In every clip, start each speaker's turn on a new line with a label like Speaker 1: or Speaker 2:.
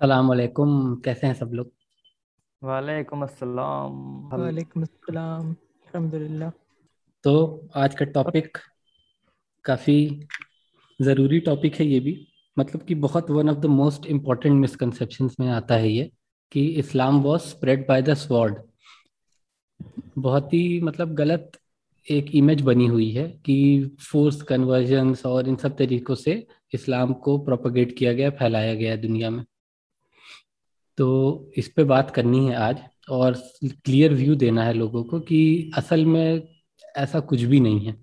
Speaker 1: सलाम वालेकुम कैसे हैं सब लोग?
Speaker 2: वालेकुम अस्सलाम।
Speaker 3: वालेकुम अस्सलाम अल्हम्दुलिल्लाह।
Speaker 1: तो आज का टॉपिक काफ़ी ज़रूरी टॉपिक है ये भी मतलब कि बहुत one of the most important misconceptions में आता है ये कि इस्लाम was spread by the sword बहुत ही मतलब गलत एक इमेज बनी हुई है कि फोर्स कन्वर्जन्स और इन सब तरीकों से इस्लाम को प्रोपोगेट किया गया फैलाया गया दुनिया में। तो इस पे बात करनी है आज और क्लियर व्यू देना है लोगों को कि असल में ऐसा कुछ भी नहीं है।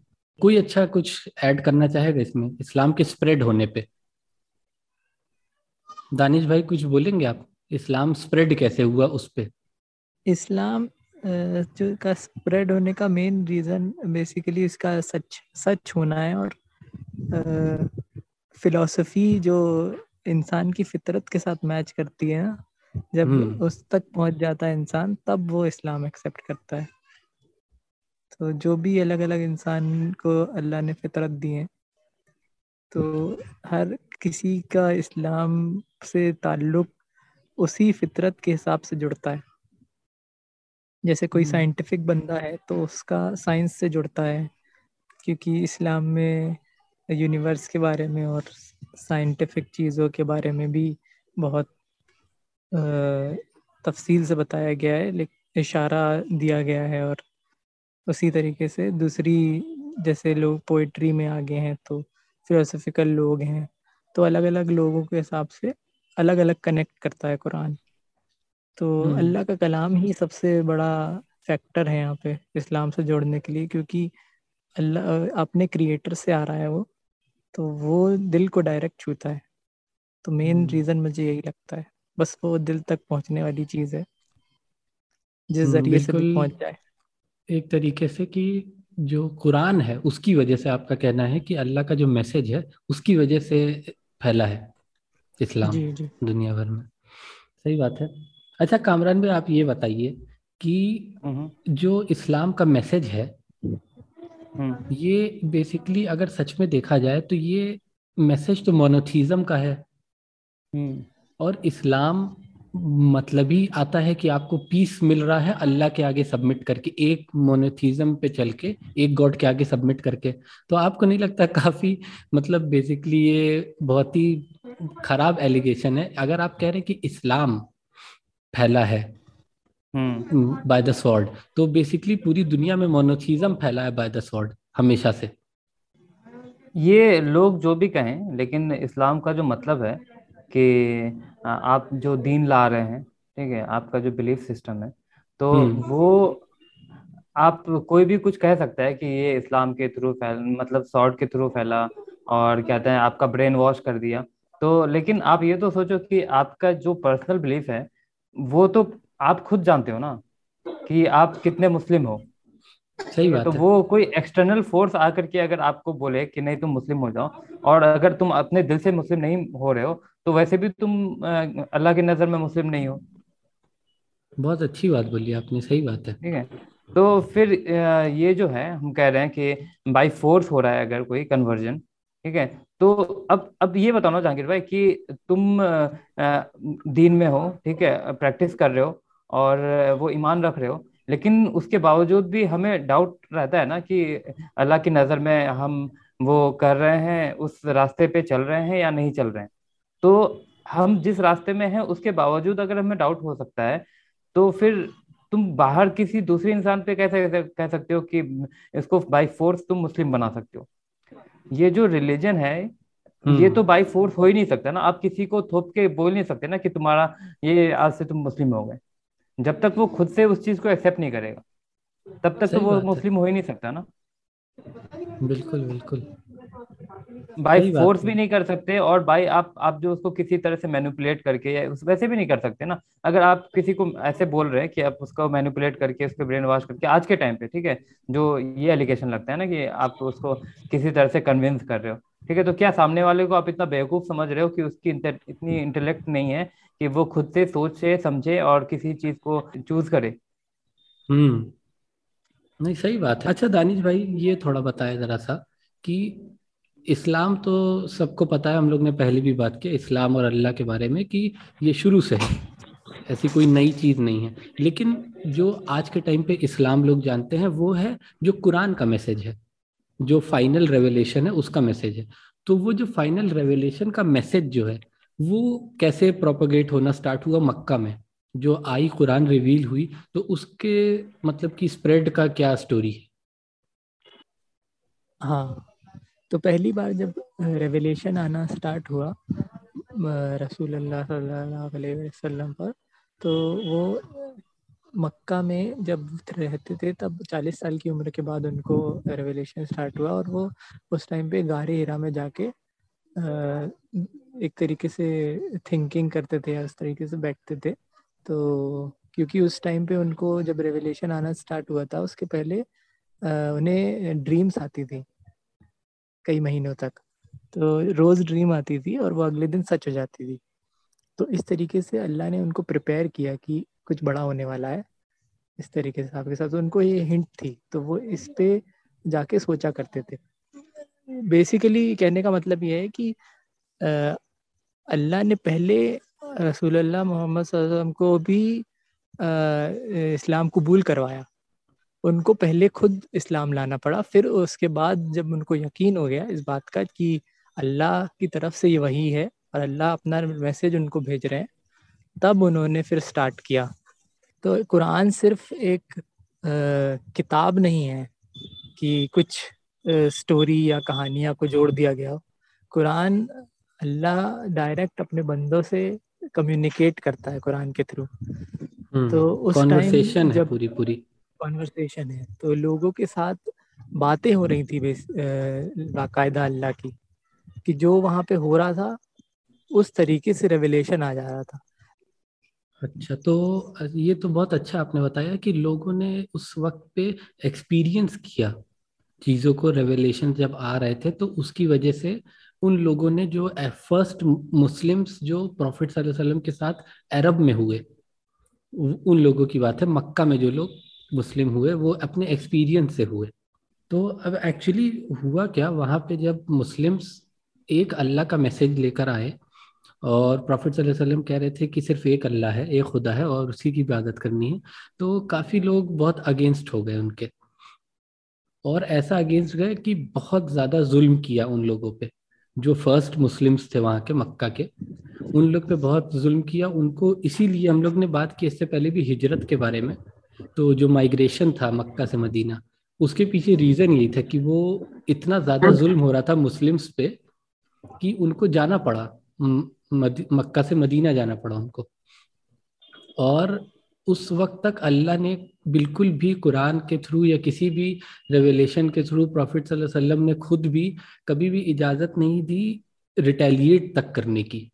Speaker 1: कोई अच्छा कुछ ऐड करना चाहेगा इसमें? इस्लाम के स्प्रेड होने पे। दानिश भाई, कुछ बोलेंगे आप? इस्लाम स्प्रेड कैसे हुआ उस पे?
Speaker 3: इस्लाम जो का स्प्रेड होने का मेन रीज़न बेसिकली इसका सच सच होना है और फिलॉसफी जो इंसान की फितरत के साथ मैच करती है ना जब हम्म। उस तक पहुँच जाता है इंसान तब वो इस्लाम एक्सेप्ट करता है तो जो भी अलग अलग इंसान को अल्लाह ने फितरत दी है तो हर किसी का इस्लाम से ताल्लुक उसी फितरत के हिसाब से जुड़ता है जैसे कोई साइंटिफिक हम्म। बंदा है तो उसका साइंस से जुड़ता है क्योंकि इस्लाम में यूनिवर्स के बारे में और साइंटिफिक चीज़ों के बारे में भी बहुत तफसील से बताया गया है लेकिन इशारा दिया गया है और उसी तरीके से दूसरी जैसे लोग पोइट्री में आगे हैं तो फिलोसफिकल लोग हैं तो अलग अलग लोगों के हिसाब से अलग अलग कनेक्ट करता है कुरान तो हम्म। अल्लाह का कलाम ही सबसे बड़ा फैक्टर है यहाँ पे इस्लाम से जोड़ने के लिए क्योंकि अल्लाह अपने क्रिएटर से आ रहा है वो तो वो दिल को डायरेक्ट छूता है तो मेन रीज़न हम्म। मुझे यही लगता है बस वो दिल तक पहुँचने वाली चीज़ है जिस हम्म, ज़रिए से भी पहुँच जाए
Speaker 1: एक तरीके से कि जो कुरान है उसकी वजह से आपका कहना है कि अल्लाह का जो मैसेज है उसकी वजह से फैला है इस्लाम जी, जी. दुनिया भर में सही बात है अच्छा कामरान भाई आप ये बताइए कि हम्म। जो इस्लाम का मैसेज है हम्म। ये बेसिकली अगर सच में देखा जाए तो ये मैसेज तो मोनोथीज्म का है और इस्लाम मतलब ही आता है कि आपको पीस मिल रहा है अल्लाह के आगे सबमिट करके एक मोनोथिज्म पे चल के एक गॉड के आगे सबमिट करके। तो आपको नहीं लगता काफ़ी मतलब बेसिकली ये बहुत ही खराब एलिगेशन है? अगर आप कह रहे हैं कि इस्लाम फैला है बाय द स्वॉर्ड तो बेसिकली पूरी दुनिया में मोनोथिज्म फैला है बाय द स्वॉर्ड हमेशा से।
Speaker 2: ये लोग जो भी कहें लेकिन इस्लाम का जो मतलब है कि आप जो दीन ला रहे हैं ठीक है आपका जो बिलीफ सिस्टम है तो हम्म। वो आप कोई भी कुछ कह सकता है कि ये इस्लाम के थ्रू फैल मतलब शॉर्ट के थ्रू फैला और कहते हैं आपका ब्रेन वॉश कर दिया तो लेकिन आप ये तो सोचो कि आपका जो पर्सनल बिलीफ है वो तो आप खुद जानते हो ना कि आप कितने मुस्लिम हो
Speaker 1: सही बात
Speaker 2: तो
Speaker 1: है।
Speaker 2: वो कोई एक्सटर्नल फोर्स आकर के अगर आपको बोले कि नहीं तुम मुस्लिम हो जाओ और अगर तुम अपने दिल से मुस्लिम नहीं हो रहे हो तो वैसे भी तुम अल्लाह की नज़र में मुस्लिम नहीं हो।
Speaker 1: बहुत अच्छी बात बोली आपने सही बात है।
Speaker 2: ठीक है। तो फिर ये जो है हम कह रहे हैं कि बाई फोर्स हो रहा है अगर कोई कन्वर्जन ठीक है। तो अब अब ये बताओ ना जहांगीर भाई कि तुम दीन में हो ठीक है प्रैक्टिस कर रहे हो और वो ईमान रख रहे हो लेकिन उसके बावजूद भी हमें डाउट रहता है ना कि अल्लाह की नज़र में हम वो कर रहे हैं उस रास्ते पे चल रहे हैं या नहीं चल रहे हैं। तो हम जिस रास्ते में हैं उसके बावजूद अगर हमें डाउट हो सकता है तो फिर तुम बाहर किसी दूसरे इंसान पे कैसे कह सकते हो कि इसको बाई फोर्स तुम मुस्लिम बना सकते हो? ये जो रिलीजन है ये हम्म। तो बाई फोर्स हो ही नहीं सकता ना। आप किसी को थोप के बोल नहीं सकते ना कि तुम्हारा ये आज से तुम मुस्लिम हो गए। जब तक वो खुद से उस चीज़ को एक्सेप्ट नहीं करेगा तब तक तो वो मुस्लिम हो ही नहीं सकता ना।
Speaker 1: बिल्कुल बिल्कुल।
Speaker 2: बाई फोर्स भी नहीं कर सकते और बाई आप आप जो उसको किसी तरह से मैनिपुलेट करके या उस वैसे भी नहीं कर सकते ना। अगर आप किसी को ऐसे बोल रहे हैं कि आप उसको मैनिपुलेट करके उसके ब्रेन वॉश करके आज के टाइम पे ठीक है? जो ये एलिगेशन लगता है ना कि आप उसको किसी तरह से कन्विंस कर रहे हो ठीक है? तो क्या सामने वाले को आप इतना बेवकूफ़ समझ रहे हो कि उसकी इतनी इंटेलेक्ट नहीं है कि वो खुद से सोचे समझे और किसी चीज़ को चूज़ करे?
Speaker 1: हम्म। नहीं सही बात है। अच्छा दानिश भाई ये थोड़ा बताया जरा सा कि इस्लाम तो सबको पता है, हम लोग ने पहले भी बात की इस्लाम और अल्लाह के बारे में कि ये शुरू से है। ऐसी कोई नई चीज़ नहीं है। लेकिन जो आज के टाइम पे इस्लाम लोग जानते हैं, वो है जो कुरान का मैसेज है, जो फाइनल रेवलेशन है, उसका मैसेज है। तो वो जो फाइनल रेवलेशन का मैसेज जो है, वो कैसे प्रोपोगेट होना स्टार्ट हुआ मक्का में? जो आई कुरान रिवील हुई तो उसके मतलब कि स्प्रेड का क्या स्टोरी है?
Speaker 3: हाँ। तो पहली बार जब रेवलेशन आना स्टार्ट हुआ रसूल अलैहि वसल्लम पर तो वो मक्का में जब रहते थे, तब 40 साल की उम्र के बाद उनको रेवलेशन स्टार्ट हुआ और वो उस टाइम पे गारे हिरा में जाके एक तरीके से थिंकिंग करते थे या उस तरीके से बैठते थे। तो क्योंकि उस टाइम पे उनको जब रेवलेशन आना स्टार्ट हुआ था, उसके पहले उन्हें ड्रीम्स आती थी। कई महीनों तक। तो रोज़ ड्रीम आती थी और वो अगले दिन सच हो जाती थी। तो इस तरीके से अल्लाह ने उनको प्रिपेयर किया कि कुछ बड़ा होने वाला है। इस तरीके से आपके साथ तो उनको ये हिंट थी। तो वो इस पे जाके सोचा करते थे। बेसिकली कहने का मतलब ये है कि अल्लाह ने पहले रसूलुल्लाह मोहम्मद को भी इस्लाम कबूल करवाया। उनको पहले खुद इस्लाम लाना पड़ा फिर उसके बाद जब उनको यकीन हो गया इस बात का कि अल्लाह की तरफ़ से ये वही है और अल्लाह अपना मैसेज उनको भेज रहे हैं तब उन्होंने फिर स्टार्ट किया। तो कुरान सिर्फ़ एक आ, किताब नहीं है कि कुछ आ, स्टोरी या कहानियाँ को जोड़ दिया गया हो। कुरान अल्लाह डायरेक्ट अपने बंदों से कम्युनिकेट करता है कुरान के थ्रू
Speaker 1: हम्म, तो उस टाइम जब पूरी पूरी
Speaker 3: कॉन्वर्सेशन है। तो लोगों के साथ बातें हो रही थी बाकायदा अल्लाह की, कि जो वहाँ पे हो रहा था, उस तरीके से रेवलेशन आ जा रहा था।
Speaker 1: अच्छा तो ये तो बहुत अच्छा आपने बताया कि लोगों ने उस वक्त पे एक्सपीरियंस किया, चीज़ों को रेवलेशन जब आ रहे थे तो उसकी वजह से उन लोगों ने जो फ़र्स्ट मुस्लिम्स जो प्रॉफिट वसल्लम के साथ अरब में हुए उन लोगों की बात है, मक्का में जो लोग मुस्लिम हुए, वो अपने एक्सपीरियंस से हुए। तो अब एक्चुअली हुआ क्या, वहाँ पे जब मुस्लिम्स एक अल्लाह का मैसेज लेकर आए और प्रॉफिट वसल्लम कह रहे थे कि सिर्फ़ एक अल्लाह है, एक खुदा है और उसी की इबादत करनी है तो काफ़ी लोग बहुत अगेंस्ट हो गए उनके। और ऐसा अगेंस्ट गए कि बहुत ज़्यादा जुल्म किया उन लोगों पे, जो फ़र्स्ट मुस्लिम्स थे वहाँ के, मक्का के। उन लोग पे बहुत जुल्म किया, उनको इसीलिए हम लोग ने बात की इससे पहले भी हिजरत के बारे में। तो जो माइग्रेशन था मक्का से मदीना उसके पीछे रीज़न यही था कि वो इतना ज़्यादा जुल्म हो रहा था मुस्लिम्स पे कि उनको जाना पड़ा मक्का से मदीना जाना पड़ा उनको। और उस वक्त तक अल्लाह ने बिल्कुल भी कुरान के थ्रू या किसी भी रेवलेशन के थ्रू प्रॉफिट वसल्लम ने खुद भी कभी भी इजाज़त नहीं दी रिटेलिएट तक करने की।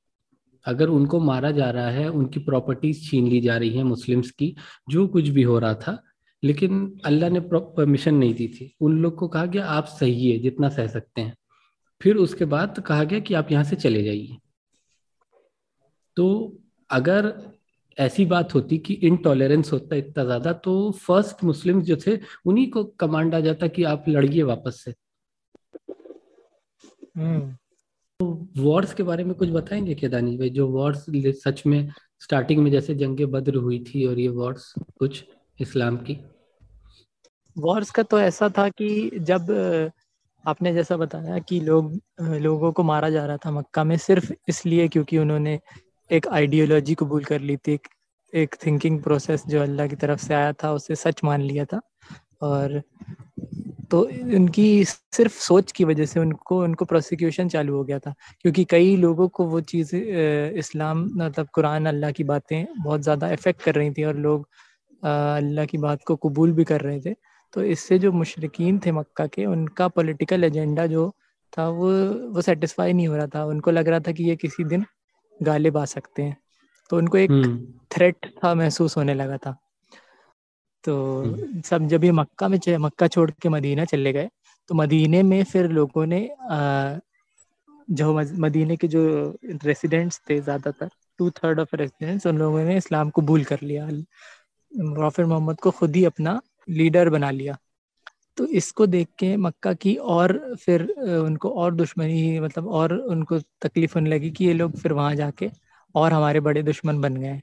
Speaker 1: अगर उनको मारा जा रहा है, उनकी प्रॉपर्टीज़ छीन ली जा रही है मुस्लिम्स की, जो कुछ भी हो रहा था, लेकिन अल्लाह ने परमिशन नहीं दी थी। उन लोग को कहा गया, आप सही है, जितना सह सकते हैं। फिर उसके बाद कहा गया कि आप यहाँ से चले जाइए। तो अगर ऐसी बात होती कि इनटॉलरेंस होता इतना ज़्यादा तो फ़र्स्ट मुस्लिम जो थे, उन्हीं को कमांड आ जाता कि आप लड़िए वापस से। हम्म। वॉर्स के बारे में कुछ बताएँगे क्या भाई? जो वॉर्स सच में स्टार्टिंग में जैसे जंगे बद्र हुई थी और ये वॉर्स कुछ इस्लाम की?
Speaker 3: वॉर्स का तो ऐसा था कि जब आपने जैसा बताया कि लोग लोगों को मारा जा रहा था मक्का में सिर्फ़ इसलिए क्योंकि उन्होंने एक आइडियोलॉजी कबूल कर ली थी, एक थिंकिंग प्रोसेस जो अल्लाह की तरफ़ से आया था, उसे सच मान लिया था। और तो उनकी सिर्फ़ सोच की वजह से उनको उनको प्रोसिक्यूशन चालू हो गया था। क्योंकि कई लोगों को वो चीज़ इस्लाम मतलब कुरान अल्लाह की बातें बहुत ज़्यादा इफ़ेक्ट कर रही थी और लोग अल्लाह की बात को कबूल भी कर रहे थे। तो इससे जो मुशरकिन थे मक्का के उनका पॉलिटिकल एजेंडा जो था वो वो सेटिस्फाई नहीं हो रहा था। उनको लग रहा था कि ये किसी दिन गालिब आ सकते हैं। तो उनको एक थ्रेट हम्म। था महसूस होने लगा था। तो हम्म। सब जब ये मक्का में मक्का छोड़ के मदीना चले गए तो मदीने में फिर लोगों ने आ, जो मदीने के जो रेसिडेंट्स थे ज़्यादातर टू थर्ड ऑफ़ रेसिडेंट्स उन लोगों ने इस्लाम कबूल कर लिया। प्रॉफिट मोहम्मद को खुद ही अपना लीडर बना लिया। तो इसको देख के मक्का की और फिर उनको और दुश्मनी मतलब और उनको तकलीफ़ होने लगी कि ये लोग फिर वहाँ जाके और हमारे बड़े दुश्मन बन गए।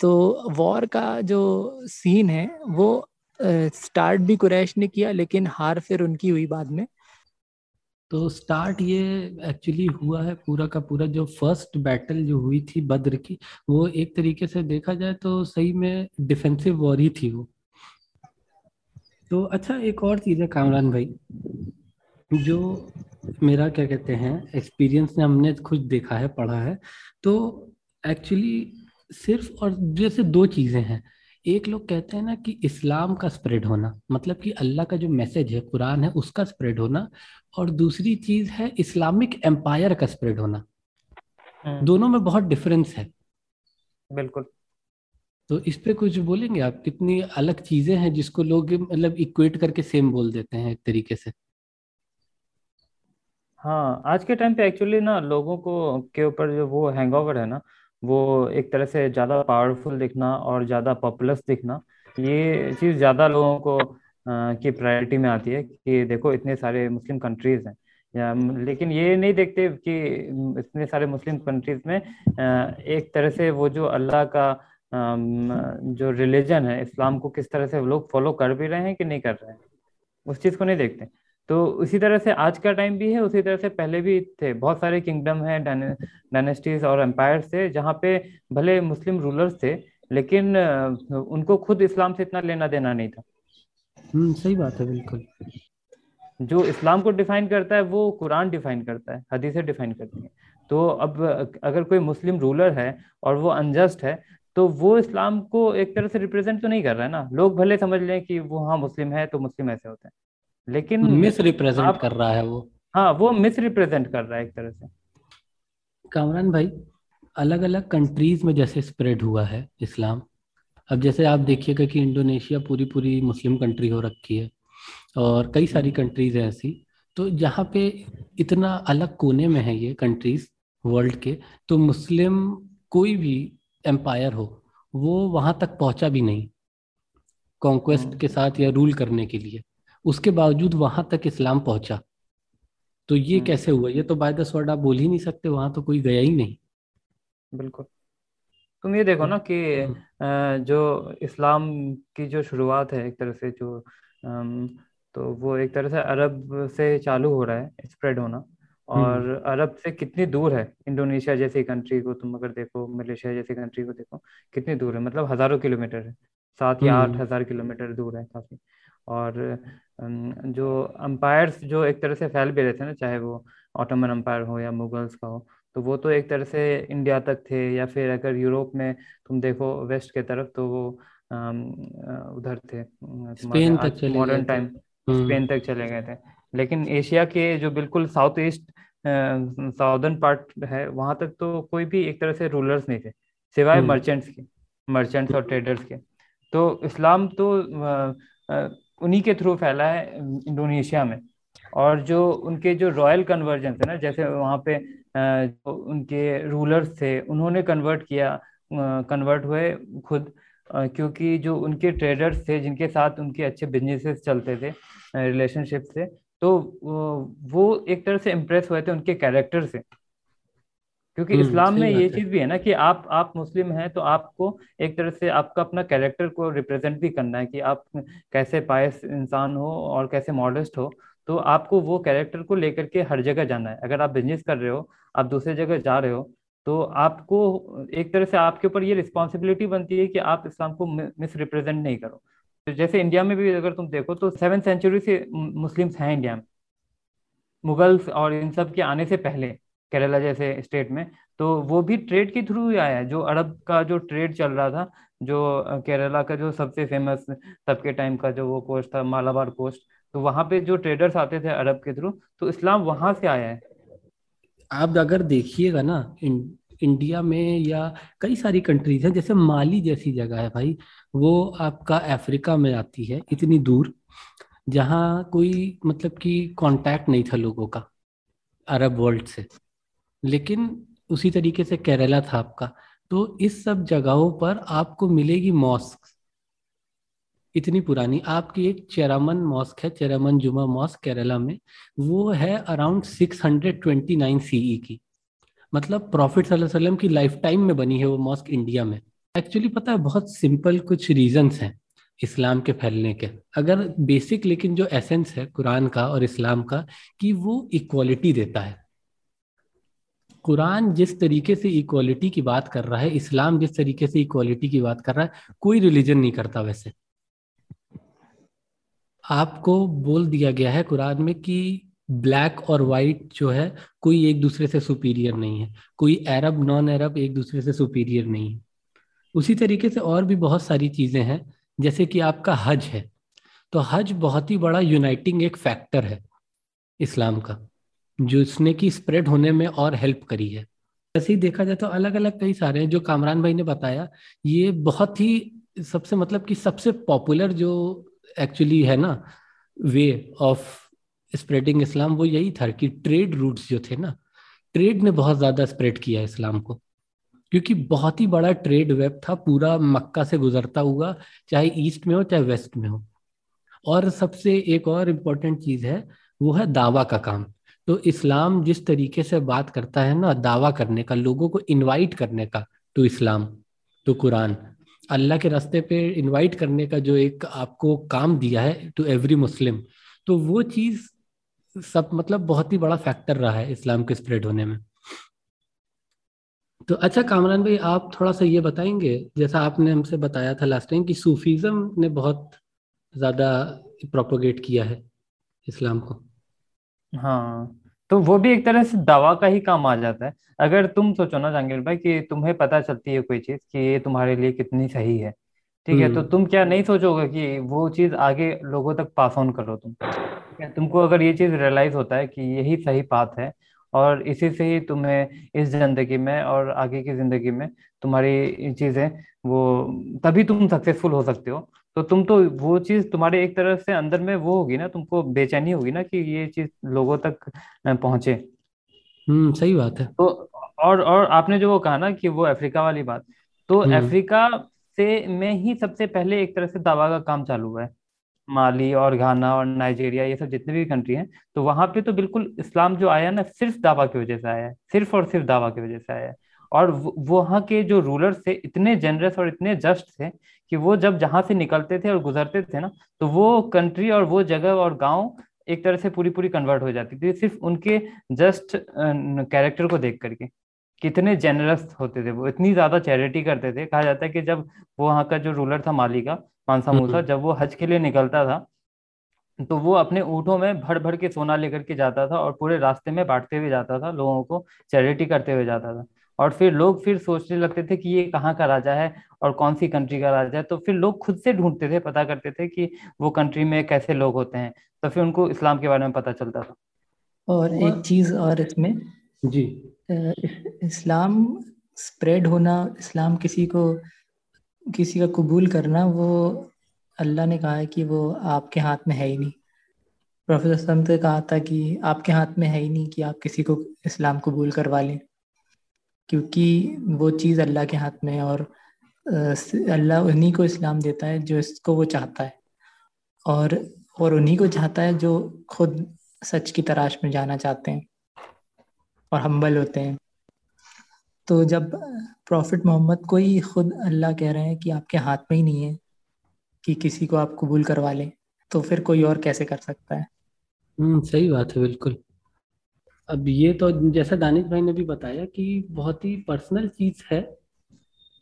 Speaker 3: तो वॉर का जो सीन है, वो स्टार्ट भी कुरैश ने किया, लेकिन हार फिर उनकी हुई बाद में।
Speaker 1: तो स्टार्ट ये एक्चुअली हुआ है पूरा का पूरा, जो फ़र्स्ट बैटल जो हुई थी बद्र की, वो एक तरीके से देखा जाए तो सही में डिफेंसिव वॉर ही थी वो। तो अच्छा एक और चीज़ है कामरान भाई, जो मेरा क्या कहते हैं, एक्सपीरियंस ने हमने खुद देखा है, पढ़ा है तो एक्चुअली सिर्फ़ और जैसे दो चीज़ें हैं। एक लोग कहते हैं ना कि इस्लाम का स्प्रेड होना मतलब कि अल्लाह का जो मैसेज है कुरान है उसका स्प्रेड होना और दूसरी चीज़ है इस्लामिक एम्पायर का स्प्रेड होना। हम्म। दोनों में बहुत डिफरेंस है।
Speaker 2: बिल्कुल।
Speaker 1: तो इस पे कुछ बोलेंगे आप? कितनी अलग चीज़ें हैं जिसको लोग मतलब इक्वेट करके सेम बोल देते हैं एक तरीके से?
Speaker 2: हाँ आज के टाइम पे एक्चुअली ना लोगों को के ऊपर जो वो हैंगओवर है ना वो एक तरह से ज़्यादा पावरफुल दिखना और ज़्यादा पॉपुलस दिखना, ये चीज़ ज़्यादा लोगों को की प्रायोरिटी में आती है कि देखो इतने सारे मुस्लिम कंट्रीज़ हैं। या लेकिन ये नहीं देखते कि इतने सारे मुस्लिम कंट्रीज़ में एक तरह से वो जो अल्लाह का जो रिलीजन है, इस्लाम को किस तरह से लोग फॉलो कर भी रहे हैं कि नहीं कर रहे हैं, उस चीज़ को नहीं देखते। तो उसी तरह से आज का टाइम भी है उसी तरह से पहले भी थे। बहुत सारे किंगडम है डायनेस्टीज और एम्पायर थे जहाँ पे भले मुस्लिम रूलर्स थे लेकिन उनको खुद इस्लाम से इतना लेना देना नहीं था।
Speaker 1: हम्म सही बात है बिल्कुल।
Speaker 2: जो इस्लाम को डिफाइन करता है वो कुरान डिफाइन करता है हदीसें डिफाइन करती हैं। तो अब अगर कोई मुस्लिम रूलर है और वो अनजस्ट है तो वो इस्लाम को एक तरह से रिप्रेजेंट तो नहीं कर रहा है ना। लोग भले समझ लें कि वो हाँ मुस्लिम है तो मुस्लिम ऐसे होते हैं। लेकिन
Speaker 1: मिस रिप्रेजेंट कर रहा है वो।
Speaker 2: हाँ वो मिस रिप्रेजेंट कर रहा है एक तरह से।
Speaker 1: कामरान भाई अलग अलग कंट्रीज़ में जैसे स्प्रेड हुआ है इस्लाम अब जैसे आप देखिएगा कि इंडोनेशिया पूरी पूरी मुस्लिम कंट्री हो रखी है और कई सारी कंट्रीज़ हैं ऐसी तो जहाँ पे इतना अलग कोने में है ये कंट्रीज़ वर्ल्ड के तो मुस्लिम कोई भी एम्पायर हो वो वहाँ तक पहुँचा भी नहीं कॉन्क्वेस्ट हम्म। के साथ या रूल करने के लिए। उसके बावजूद वहाँ तक इस्लाम पहुँचा। तो ये हम्म। कैसे हुआ? ये तो बाय द स्वर्ड आप बोल ही नहीं सकते वहाँ तो कोई गया ही नहीं।
Speaker 2: बिल्कुल। तुम ये देखो ना कि हम्म। जो इस्लाम की जो शुरुआत है एक तरह से जो तो वो एक तरह से अरब से चालू हो रहा है स्प्रेड होना। और हम्म। अरब से कितनी दूर है? इंडोनेशिया जैसी कंट्री को तुम अगर देखो मलेशिया जैसी कंट्री को देखो कितनी दूर है? मतलब हज़ारों किलोमीटर है। सात या आठ हज़ार किलोमीटर दूर है काफ़ी। और जो अम्पायर्स जो एक तरह से फैल भी रहे थे ना चाहे वो ऑटोमन अम्पायर हो या मुगल्स का हो तो वो तो एक तरह से इंडिया तक थे या फिर अगर यूरोप में तुम देखो वेस्ट के तरफ़ तो वो उधर थे
Speaker 1: स्पेन तक चले
Speaker 2: मॉडर्न टाइम स्पेन तक चले गए थे। लेकिन एशिया के जो बिल्कुल साउथ ईस्ट साउदर्न पार्ट है वहाँ तक तो कोई भी एक तरह से रूलर्स नहीं थे सिवाय मर्चेंट्स हम्म। के मर्चेंट्स और ट्रेडर्स के। तो इस्लाम तो उन्हीं के थ्रू फैला है, इंडोनेशिया में। और जो उनके जो रॉयल कन्वर्जन थे ना, जैसे वहाँ पे जो उनके रूलर्स थे, उन्होंने कन्वर्ट किया कन्वर्ट हुए खुद क्योंकि जो उनके ट्रेडर्स थे, जिनके साथ उनके अच्छे बिजनेसेस चलते थे रिलेशनशिप से तो वो एक तरह से इम्प्रेस हुए थे, उनके कैरेक्टर से। क्योंकि हम्म, इस्लाम में ये चीज़ भी है ना कि आप आप मुस्लिम हैं तो आपको एक तरह से आपका अपना कैरेक्टर को रिप्रेजेंट भी करना है कि आप कैसे पायस इंसान हो और कैसे मॉडस्ट हो। तो आपको वो कैरेक्टर को लेकर के हर जगह जाना है। अगर आप बिज़नेस कर रहे हो आप दूसरे जगह जा रहे हो तो आपको एक तरह से आपके ऊपर ये रिस्पॉन्सिबिलिटी बनती है कि आप इस्लाम को मिस रिप्रेजेंट नहीं करो। तो जैसे इंडिया में भी अगर तुम देखो तो सेवन सेंचुरी से मुस्लिम्स हैं इंडिया में। मुगल्स और इन सब के आने से पहले केरला जैसे स्टेट में तो वो भी ट्रेड के थ्रू ही आया है। जो अरब का जो ट्रेड चल रहा था, जो केरला का जो सबसे फ़ेमस सबके टाइम का जो वो कोस्ट था, मालाबार कोस्ट तो वहाँ पे जो ट्रेडर्स आते थे अरब के थ्रू तो इस्लाम वहाँ से आया है।
Speaker 1: आप अगर देखिएगा ना इंडिया में या कई सारी कंट्रीज़ हैं, जैसे माली जैसी जगह है भाई, वो आपका अफ्रीका में आती है, इतनी दूर, जहाँ कोई मतलब कि कांटेक्ट नहीं था लोगों का, अरब वर्ल्ड से। लेकिन उसी तरीके से केरला था आपका। तो इस सब जगहों पर आपको मिलेगी मॉस्क। इतनी पुरानी, आपकी एक चेरामन मॉस्क है, चेरामन जुमा मॉस्क केरला में। वो है अराउंड 629 सीई की। मतलब प्रॉफिट वसल्लम की लाइफ टाइम में बनी है वो मॉस्क इंडिया में। एक्चुअली पता है, बहुत सिंपल कुछ रीजंस हैं इस्लाम के फैलने के। अगर बेसिक लेकिन जो एसेंस है कुरान का और इस्लाम का, कि वो इक्वालिटी देता है। कुरान जिस तरीके से इक्वालिटी की बात कर रहा है, इस्लाम जिस तरीके से इक्वालिटी की बात कर रहा है, कोई रिलीजन नहीं करता वैसे। आपको बोल दिया गया है कुरान में कि ब्लैक और वाइट जो है, कोई एक दूसरे से सुपीरियर नहीं है। कोई अरब नॉन अरब एक दूसरे से सुपीरियर नहीं है। उसी तरीके से और भी बहुत सारी चीज़ें हैं, जैसे कि आपका हज है। तो हज बहुत ही बड़ा यूनाइटिंग एक फैक्टर है, इस्लाम का। जो इसने की स्प्रेड होने में और हेल्प करी है। ऐसे ही देखा जाए तो अलग अलग कई सारे हैं जो कामरान भाई ने बताया, ये बहुत ही सबसे मतलब कि सबसे पॉपुलर जो एक्चुअली है ना वे ऑफ़ स्प्रेडिंग इस्लाम वो यही था कि ट्रेड रूट्स जो थे ना ट्रेड ने बहुत ज़्यादा स्प्रेड किया इस्लाम को। क्योंकि बहुत ही बड़ा ट्रेड वेब था, पूरा मक्का से गुजरता हुआ, चाहे ईस्ट में हो, चाहे वेस्ट में हो। और सबसे एक और इम्पोर्टेंट चीज़ है, वो है दावा का काम। तो इस्लाम जिस तरीके से बात करता है ना, दावा करने का, लोगों को इनवाइट करने का टू इस्लाम टू कुरान अल्लाह के रास्ते पे इनवाइट करने का जो एक आपको काम दिया है टू एवरी मुस्लिम तो वो चीज़ सब मतलब बहुत ही बड़ा फैक्टर रहा है इस्लाम के स्प्रेड होने में। तो अच्छा कामरान भाई, आप थोड़ा सा ये बताएँगे, जैसा आपने हमसे बताया था लास्ट टाइम कि सूफीज्म ने बहुत ज़्यादा प्रोपोगेट किया है इस्लाम को।
Speaker 2: हाँ तो वो भी एक तरह से दवा का ही काम आ जाता है। अगर तुम सोचो ना जहांगीर भाई कि तुम्हें पता चलती है कोई चीज़ कि ये तुम्हारे लिए कितनी सही है ठीक है? तो हम्म। तुम क्या नहीं सोचोगे कि वो चीज़ आगे लोगों तक पास ऑन करो तुम ठीक है? तुमको अगर ये चीज़ रियलाइज़ होता है कि यही सही पाथ है और इसी से ही तुम्हें इस ज़िंदगी में और आगे की ज़िंदगी में तुम्हारी चीज़ें वो तभी तुम सक्सेसफुल हो सकते हो। तो तुम तो वो चीज़ तुम्हारे एक तरह से अंदर में वो होगी ना तुमको बेचैनी होगी ना कि ये चीज़ लोगों तक पहुँचे।
Speaker 1: हम्म सही बात है।
Speaker 2: तो और और आपने जो वो कहा ना कि वो अफ्रीका वाली बात तो हम्म। अफ्रीका से में ही सबसे पहले एक तरह से दवा का काम चालू हुआ है। माली और घाना और नाइजीरिया ये सब जितने भी कंट्री हैं तो वहाँ पे तो बिल्कुल इस्लाम जो आया ना सिर्फ़ दावा की वजह से आया है सिर्फ़ और सिर्फ़ दावा की वजह से आया है। और वहाँ के जो रूलर थे इतने जनरस और इतने जस्ट थे कि वो जब जहाँ से निकलते थे और गुजरते थे ना तो वो कंट्री और वो जगह और गाँव एक तरह से पूरी पूरी कन्वर्ट हो जाती थी। सिर्फ़ उनके जस्ट कैरेक्टर को देख करके। कितने जेनरस होते थे वो इतनी ज़्यादा चैरिटी करते थे। कहा जाता है कि जब वो वहाँ का जो रूलर था माली का मानसा मूसा। जब वो हज के लिए निकलता था तो वो अपने ऊँटों में भर भर के सोना लेकर के जाता था और पूरे रास्ते में बांटते हुए जाता था लोगों को चैरिटी करते हुए जाता था। और फिर लोग फिर सोचने लगते थे कि ये कहाँ का राजा है और कौन सी कंट्री का राजा है। तो फिर लोग खुद से ढूंढते थे पता करते थे कि वो कंट्री में कैसे लोग होते हैं। तो फिर उनको इस्लाम के बारे में पता चलता था।
Speaker 3: और एक चीज़ और इसमें
Speaker 1: जी।
Speaker 3: इस्लाम स्प्रेड होना इस्लाम किसी को किसी का कबूल करना वो अल्लाह ने कहा है कि वो आपके हाथ में है ही नहीं। प्रोफेसर ने कहा था कि आपके हाथ में है ही नहीं कि आप किसी को इस्लाम कबूल करवा लें। क्योंकि वो चीज़ अल्लाह के हाथ में है और अल्लाह उन्हीं को इस्लाम देता है जो इसको वो चाहता है। और और उन्हीं को चाहता है जो खुद सच की तलाश में जाना चाहते हैं और हम्बल होते हैं। तो जब प्रॉफिट मोहम्मद को ही खुद अल्लाह कह रहे हैं कि आपके हाथ में ही नहीं है कि किसी को आप कबूल करवा लें तो फिर कोई और कैसे कर सकता है?
Speaker 1: हम्म सही बात है, बिल्कुल। अब ये तो जैसा दानिश भाई ने भी बताया कि बहुत ही पर्सनल चीज़ है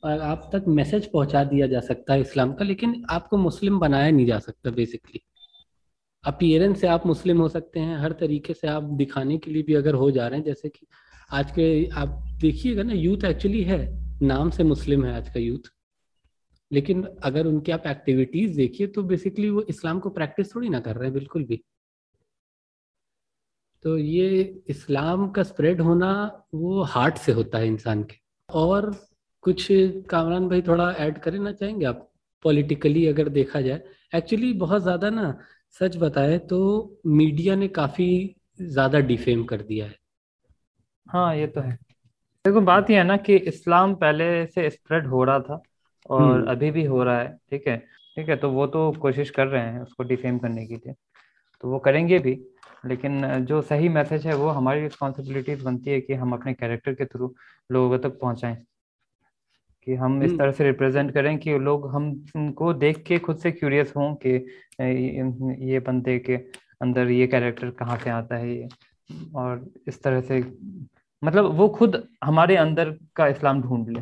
Speaker 1: और आप तक मैसेज पहुँचा दिया जा सकता है इस्लाम का, लेकिन आपको मुस्लिम बनाया नहीं जा सकता बेसिकली अपीयरेंस से आप मुस्लिम हो सकते हैं, हर तरीके से आप दिखाने के लिए भी अगर हो जा रहे हैं, जैसे कि आज के आप देखिएगा ना यूथ एक्चुअली है, नाम से मुस्लिम है आज का यूथ लेकिन अगर उनकी आप एक्टिविटीज़ देखिए तो बेसिकली वो इस्लाम को प्रैक्टिस थोड़ी ना कर रहे हैं, बिल्कुल भी। तो ये इस्लाम का स्प्रेड होना वो हार्ट से होता है इंसान के। और कुछ कामरान भाई थोड़ा ऐड करना चाहेंगे आप? पॉलिटिकली अगर देखा जाए। एक्चुअली बहुत ज़्यादा ना सच बताए तो मीडिया ने काफ़ी ज़्यादा डिफेम कर दिया है।
Speaker 2: हाँ ये तो है। देखो बात यह है ना कि इस्लाम पहले से स्प्रेड हो रहा था और हम्म। अभी भी हो रहा है ठीक है? ठीक है तो वो तो कोशिश कर रहे हैं उसको डिफेम करने के लिए। तो वो करेंगे भी। लेकिन जो सही मैसेज है वो हमारी रिस्पॉन्सिबिलिटीज बनती है कि हम अपने कैरेक्टर के थ्रू लोगों तक पहुंचाएँ कि हम इस हम्म। तरह से रिप्रेजेंट करें कि लोग हम उनको देख के खुद से क्यूरियस हों कि ये बंदे के अंदर ये कैरेक्टर कहाँ से आता है ये और इस तरह से मतलब वो खुद हमारे अंदर का इस्लाम ढूंढ ले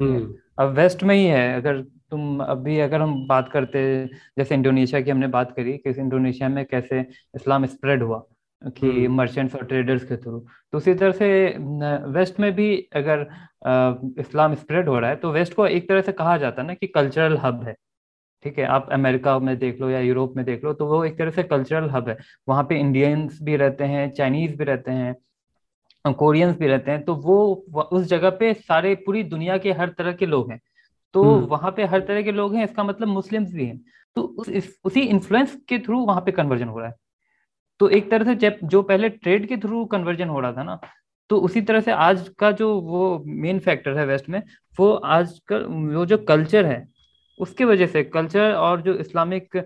Speaker 2: हम्म। अब वेस्ट में ही है अगर तुम अभी अगर हम बात करते जैसे इंडोनेशिया की हमने बात करी कि इंडोनेशिया में कैसे इस्लाम स्प्रेड हुआ कि मर्चेंट्स हम्म। और ट्रेडर्स के थ्रू तो उसी तरह से वेस्ट में भी अगर इस्लाम स्प्रेड हो रहा है तो वेस्ट को एक तरह से कहा जाता है ना कि कल्चरल हब है। ठीक है आप अमेरिका में देख लो या यूरोप में देख लो तो वो एक तरह से कल्चरल हब है। वहाँ पे इंडियंस भी रहते हैं चाइनीज़ भी रहते हैं कोरियंस भी रहते हैं तो वो उस जगह पे सारे पूरी दुनिया के हर तरह के लोग हैं। तो हम्म। वहाँ पे हर तरह के लोग हैं इसका मतलब मुस्लिम्स भी हैं। तो उस इस, उसी इन्फ्लुएंस के थ्रू वहाँ पे कन्वर्जन हो रहा है। तो एक तरह से जब जो पहले ट्रेड के थ्रू कन्वर्जन हो रहा था ना तो उसी तरह से आज का जो वो मेन फैक्टर है वेस्ट में वो आज का वो जो कल्चर है उसके वजह से कल्चर और जो इस्लामिक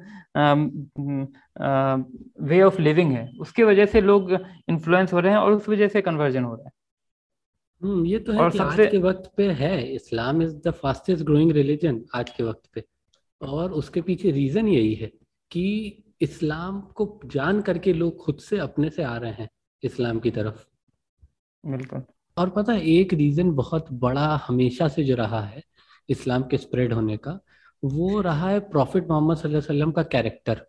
Speaker 2: वे ऑफ़ लिविंग है उसके वजह से लोग इन्फ्लुएंस हो रहे हैं और उस वजह से कन्वर्जन हो रहा है।
Speaker 1: हम्म ये तो है और कि सबसे आज के वक्त पे है इस्लाम is the fastest growing religion आज के वक्त पे। और उसके पीछे रीजन यही है कि इस्लाम को जान करके लोग खुद से अपने से आ रहे हैं इस्लाम की तरफ़।
Speaker 2: बिल्कुल।
Speaker 1: और पता है एक रीजन बहुत बड़ा हमेशा से जो रहा है इस्लाम के स्प्रेड होने का वो रहा है प्रॉफिट मोहम्मद वसल्लम का कैरेक्टर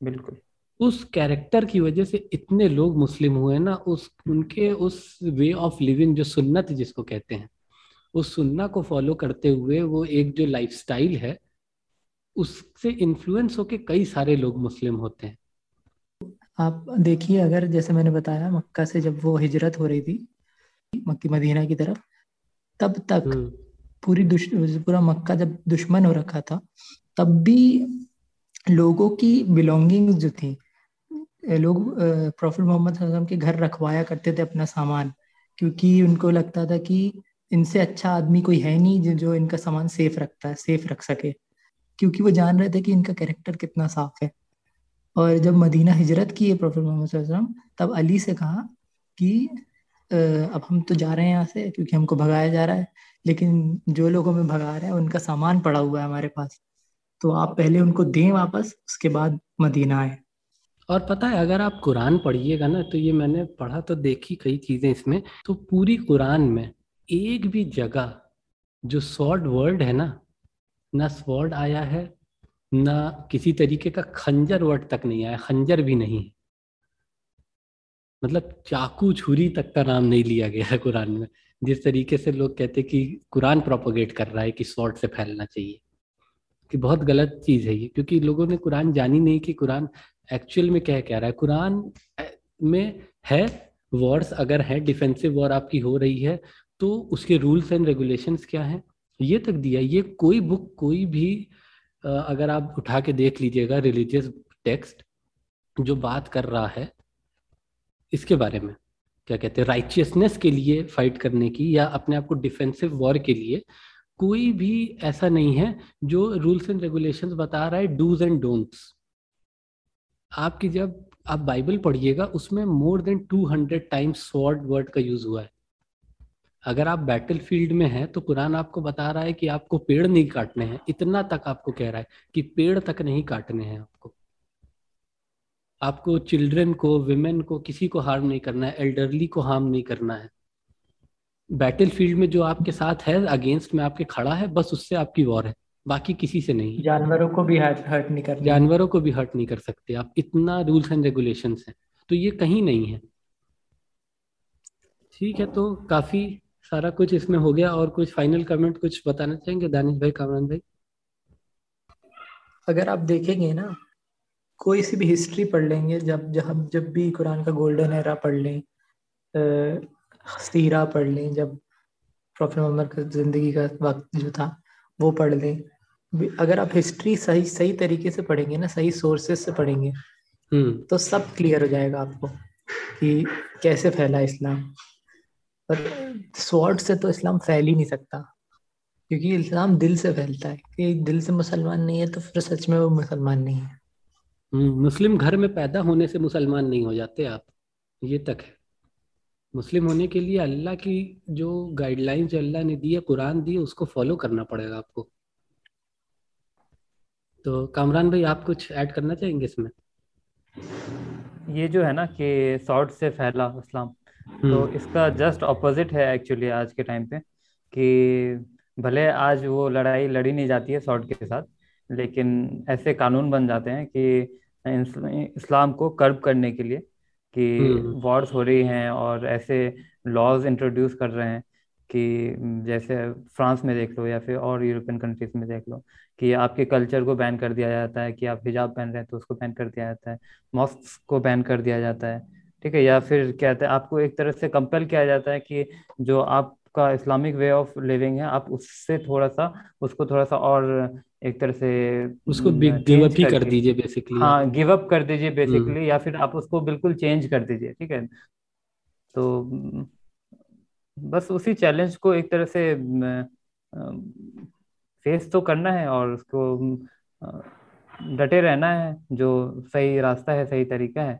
Speaker 2: बिल्कुल।
Speaker 1: उस कैरेक्टर की वजह से इतने लोग मुस्लिम हुए ना उस उनके उस वे ऑफ़ लिविंग जो सुन्नत जिसको कहते हैं उस सुन्ना को फॉलो करते हुए वो एक जो लाइफस्टाइल है उससे इन्फ्लुएंस होके कई सारे लोग मुस्लिम होते हैं
Speaker 3: आप देखिए अगर जैसे मैंने बताया मक्का से जब वो हिजरत हो रही थी मक्की मदीना की तरफ़ तब तक हम्म। पूरी पूरा मक्का जब दुश्मन हो रखा था तब भी लोगों की बिलोंगिंग जो थी लोग प्रॉफिट मोहम्मद के घर रखवाया करते थे अपना सामान, क्योंकि उनको लगता था कि इनसे अच्छा आदमी कोई है नहीं जो इनका सामान सेफ़ रखता है, सेफ़ रख सके। क्योंकि वो जान रहे थे कि इनका कैरेक्टर कितना साफ़ है। और जब मदीना हिजरत की है प्रॉफिट मोहम्मद तब अली से कहा कि अब हम तो जा रहे हैं यहाँ से, क्योंकि हमको भगाया जा रहा है, लेकिन जो लोग हमें भगा रहे हैं, उनका सामान पड़ा हुआ है हमारे पास। तो आप पहले उनको दें वापस, उसके बाद मदीना आए।
Speaker 1: और पता है, अगर आप कुरान पढ़िएगा ना तो ये मैंने पढ़ा तो देखी कई चीज़ें इसमें तो पूरी कुरान में एक भी जगह जो स्वॉर्ड वर्ड है ना ना स्वॉर्ड आया है, ना किसी तरीके का खंजर वर्ड तक नहीं आया, खंजर भी नहीं मतलब चाकू छुरी तक का नाम नहीं लिया गया है कुरान में। जिस तरीके से लोग कहते कि कुरान प्रोपोगेट कर रहा है कि स्वॉर्ड से फैलना चाहिए, कि बहुत गलत चीज़ है ये, क्योंकि लोगों ने कुरान जानी नहीं कि कुरान एक्चुअल में क्या कह रहा है? कुरान में है वॉर्स अगर है डिफेंसिव वॉर आपकी हो रही है तो उसके रूल्स एंड रेगुलेशंस क्या हैं? ये तक दिया, ये कोई बुक कोई भी अगर आप उठा के देख लीजिएगा रिलीजियस टेक्स्ट जो बात कर रहा है, इसके बारे में, क्या कहते हैं राइचियसनेस के लिए फाइट करने की या अपने आप को डिफेंसिव वॉर के लिए, कोई भी ऐसा नहीं है जो रूल्स एंड रेगुलेशंस बता रहा है डूज एंड डोंट्स आपकी जब आप बाइबल पढ़िएगा, उसमें more than 200 times sword word का यूज़ हुआ है। अगर आप बैटल फ़ील्ड में हैं तो कुरान आपको बता रहा है कि आपको पेड़ नहीं काटने हैं। इतना तक आपको कह रहा है कि पेड़ तक नहीं काटने हैं आपको। आपको चिल्ड्रन को विमेन को किसी को हार्म नहीं करना है एल्डरली को हार्म नहीं करना है। बैटल फ़ील्ड में जो आपके साथ है अगेंस्ट में आपके खड़ा है, बस उससे आपकी वॉर है। बाकी किसी से नहीं।
Speaker 3: जानवरों को भी हर्ट नहीं कर
Speaker 1: जानवरों को भी हर्ट नहीं कर सकते। आप इतना रूल्स एंड रेगुलेशन है तो ये कहीं नहीं है। ठीक है तो काफ़ी सारा कुछ इसमें हो गया और कुछ फाइनल कमेंट कुछ बताना चाहेंगे? दानिश भाई कामरान भाई?
Speaker 3: अगर आप देखेंगे ना कोई सी भी हिस्ट्री पढ़ लेंगे जब जब जब भी कुरान का गोल्डन एरा पढ़ लें सीरा पढ़ लें जब प्रॉफिट मोहम्मद का ज़िंदगी का वक्त जो था वो पढ़ लें अगर आप हिस्ट्री सही सही तरीके से पढ़ेंगे ना सही सोर्सेस से पढ़ेंगे हम्म। तो सब क्लियर हो जाएगा आपको कि कैसे फैला इस्लाम। पर स्वॉर्ड से तो इस्लाम फैल ही नहीं सकता क्योंकि इस्लाम दिल से फैलता है कि दिल से मुसलमान नहीं है तो फिर सच में वो मुसलमान नहीं है।
Speaker 1: हम्म, मुस्लिम घर में पैदा होने से मुसलमान नहीं हो जाते आप ये तक है। मुस्लिम होने के लिए अल्लाह की जो गाइडलाइंस जो अल्लाह ने दी है कुरान दी है उसको फॉलो करना पड़ेगा आपको। तो कामरान भाई आप कुछ ऐड करना चाहेंगे इसमें
Speaker 2: ये जो है ना कि शॉर्ट से फैला इस्लाम तो हम्म। इसका जस्ट अपोजिट है एक्चुअली आज के टाइम पे कि भले आज वो लड़ाई लड़ी नहीं जाती है शॉर्ट के साथ लेकिन ऐसे कानून बन जाते हैं कि इस्लाम को कर्ब करने के लिए कि वॉर्स हम्म। हो रही हैं और ऐसे लॉज इंट्रोड्यूस कर रहे हैं कि जैसे फ्रांस में देख लो या फिर और यूरोपियन कंट्रीज़ में देख लो कि आपके कल्चर को बैन कर दिया जाता है कि आप हिजाब पहन रहे हैं तो उसको बैन कर दिया जाता है मॉस्क को बैन कर दिया जाता है ठीक है? या फिर क्या कहते हैं आपको एक तरह से कंपेल किया जाता है कि जो आपका इस्लामिक वे ऑफ़ लिविंग है आप उससे थोड़ा सा उसको थोड़ा सा और एक तरह से
Speaker 1: उसको गिव अप ही कर दीजिए बेसिकली
Speaker 2: हाँ गिव अप कर दीजिए बेसिकली या फिर आप उसको बिल्कुल चेंज कर दीजिए ठीक है? तो बस उसी चैलेंज को एक तरह से फेस तो करना है और उसको डटे रहना है जो सही रास्ता है सही तरीका है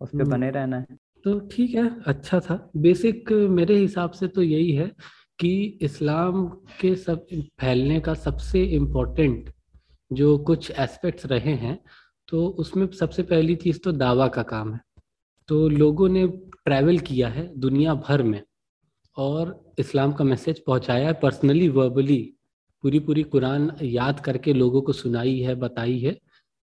Speaker 2: उस पर बने रहना है।
Speaker 1: तो ठीक है अच्छा था। बेसिक मेरे हिसाब से तो यही है कि इस्लाम के सब फैलने का सबसे इम्पोर्टेंट जो कुछ एस्पेक्ट्स रहे हैं तो उसमें सबसे पहली चीज़ तो दावा का काम है। तो लोगों ने ट्रैवल किया है दुनिया भर में और इस्लाम का मैसेज पहुँचाया है पर्सनली वर्बली पूरी पूरी कुरान याद करके लोगों को सुनाई है, बताई है।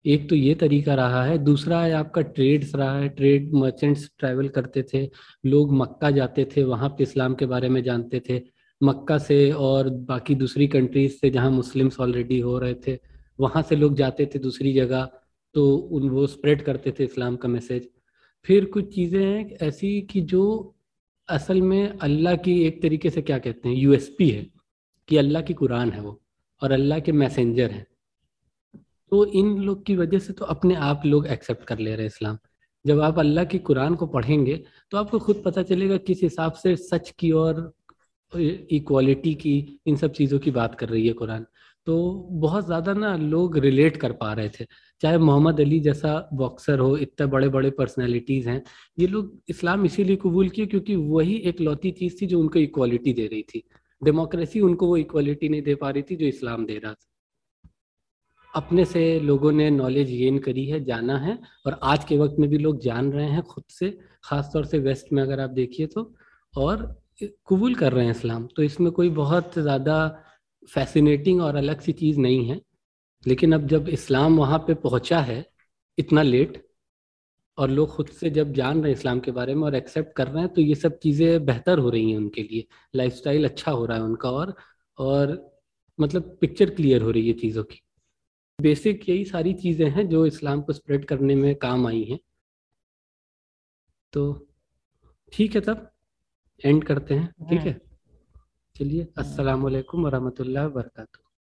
Speaker 1: एक तो ये तरीका रहा है। दूसरा है, आपका ट्रेड्स रहा है। ट्रेड मर्चेंट्स ट्रैवल करते थे। लोग मक्का जाते थे, वहाँ पे इस्लाम के बारे में जानते थे। मक्का से और बाकी दूसरी कंट्रीज़ से जहाँ मुस्लिम्स ऑलरेडी हो रहे थे, वहाँ से लोग जाते थे दूसरी जगह तो उन, वो स्प्रेड करते थे इस्लाम का मैसेज फिर कुछ चीज़ें हैं ऐसी कि जो असल में अल्लाह की एक तरीके से क्या कहते हैं यूएसपी है। कि अल्लाह की कुरान है वो और अल्लाह के मैसेंजर हैं। तो इन लोग की वजह से तो अपने आप लोग एक्सेप्ट कर ले रहे इस्लाम। जब आप अल्लाह की कुरान को पढ़ेंगे तो आपको खुद पता चलेगा किस हिसाब से सच की और इक्वालिटी की इन सब चीज़ों की बात कर रही है कुरान। तो बहुत ज़्यादा ना लोग रिलेट कर पा रहे थे। चाहे मोहम्मद अली जैसा बॉक्सर हो, इतने बड़े बड़े पर्सनैलिटीज़ हैं, ये लोग इस्लाम इसीलिए कबूल किए क्योंकि वही एक लौती चीज़ थी जो उनको इक्वालिटी दे रही थी। डेमोक्रेसी उनको वो इक्वालिटी नहीं दे पा रही थी जो इस्लाम दे रहा था। अपने से लोगों ने नॉलेज गेन करी है, जाना है, और आज के वक्त में भी लोग जान रहे हैं खुद से खास तौर से वेस्ट में अगर आप देखिए तो और कबूल कर रहे हैं इस्लाम। तो इसमें कोई बहुत ज़्यादा फैसिनेटिंग और अलग सी चीज़ नहीं है। लेकिन अब जब इस्लाम वहाँ पे पहुँचा है, इतना लेट और लोग खुद से जब जान रहे हैं इस्लाम के बारे में और एक्सेप्ट कर रहे हैं तो ये सब चीज़ें बेहतर हो रही हैं उनके लिए। लाइफस्टाइल अच्छा हो रहा है उनका और और मतलब पिक्चर क्लियर हो रही है चीज़ों की। बेसिक यही सारी चीज़ें हैं जो इस्लाम को स्प्रेड करने में काम आई हैं। तो ठीक है तब एंड करते हैं ठीक है? हाँ। चलिए अस्सलाम वालेकुम वरहमतुल्लाहि वबरकातुहू।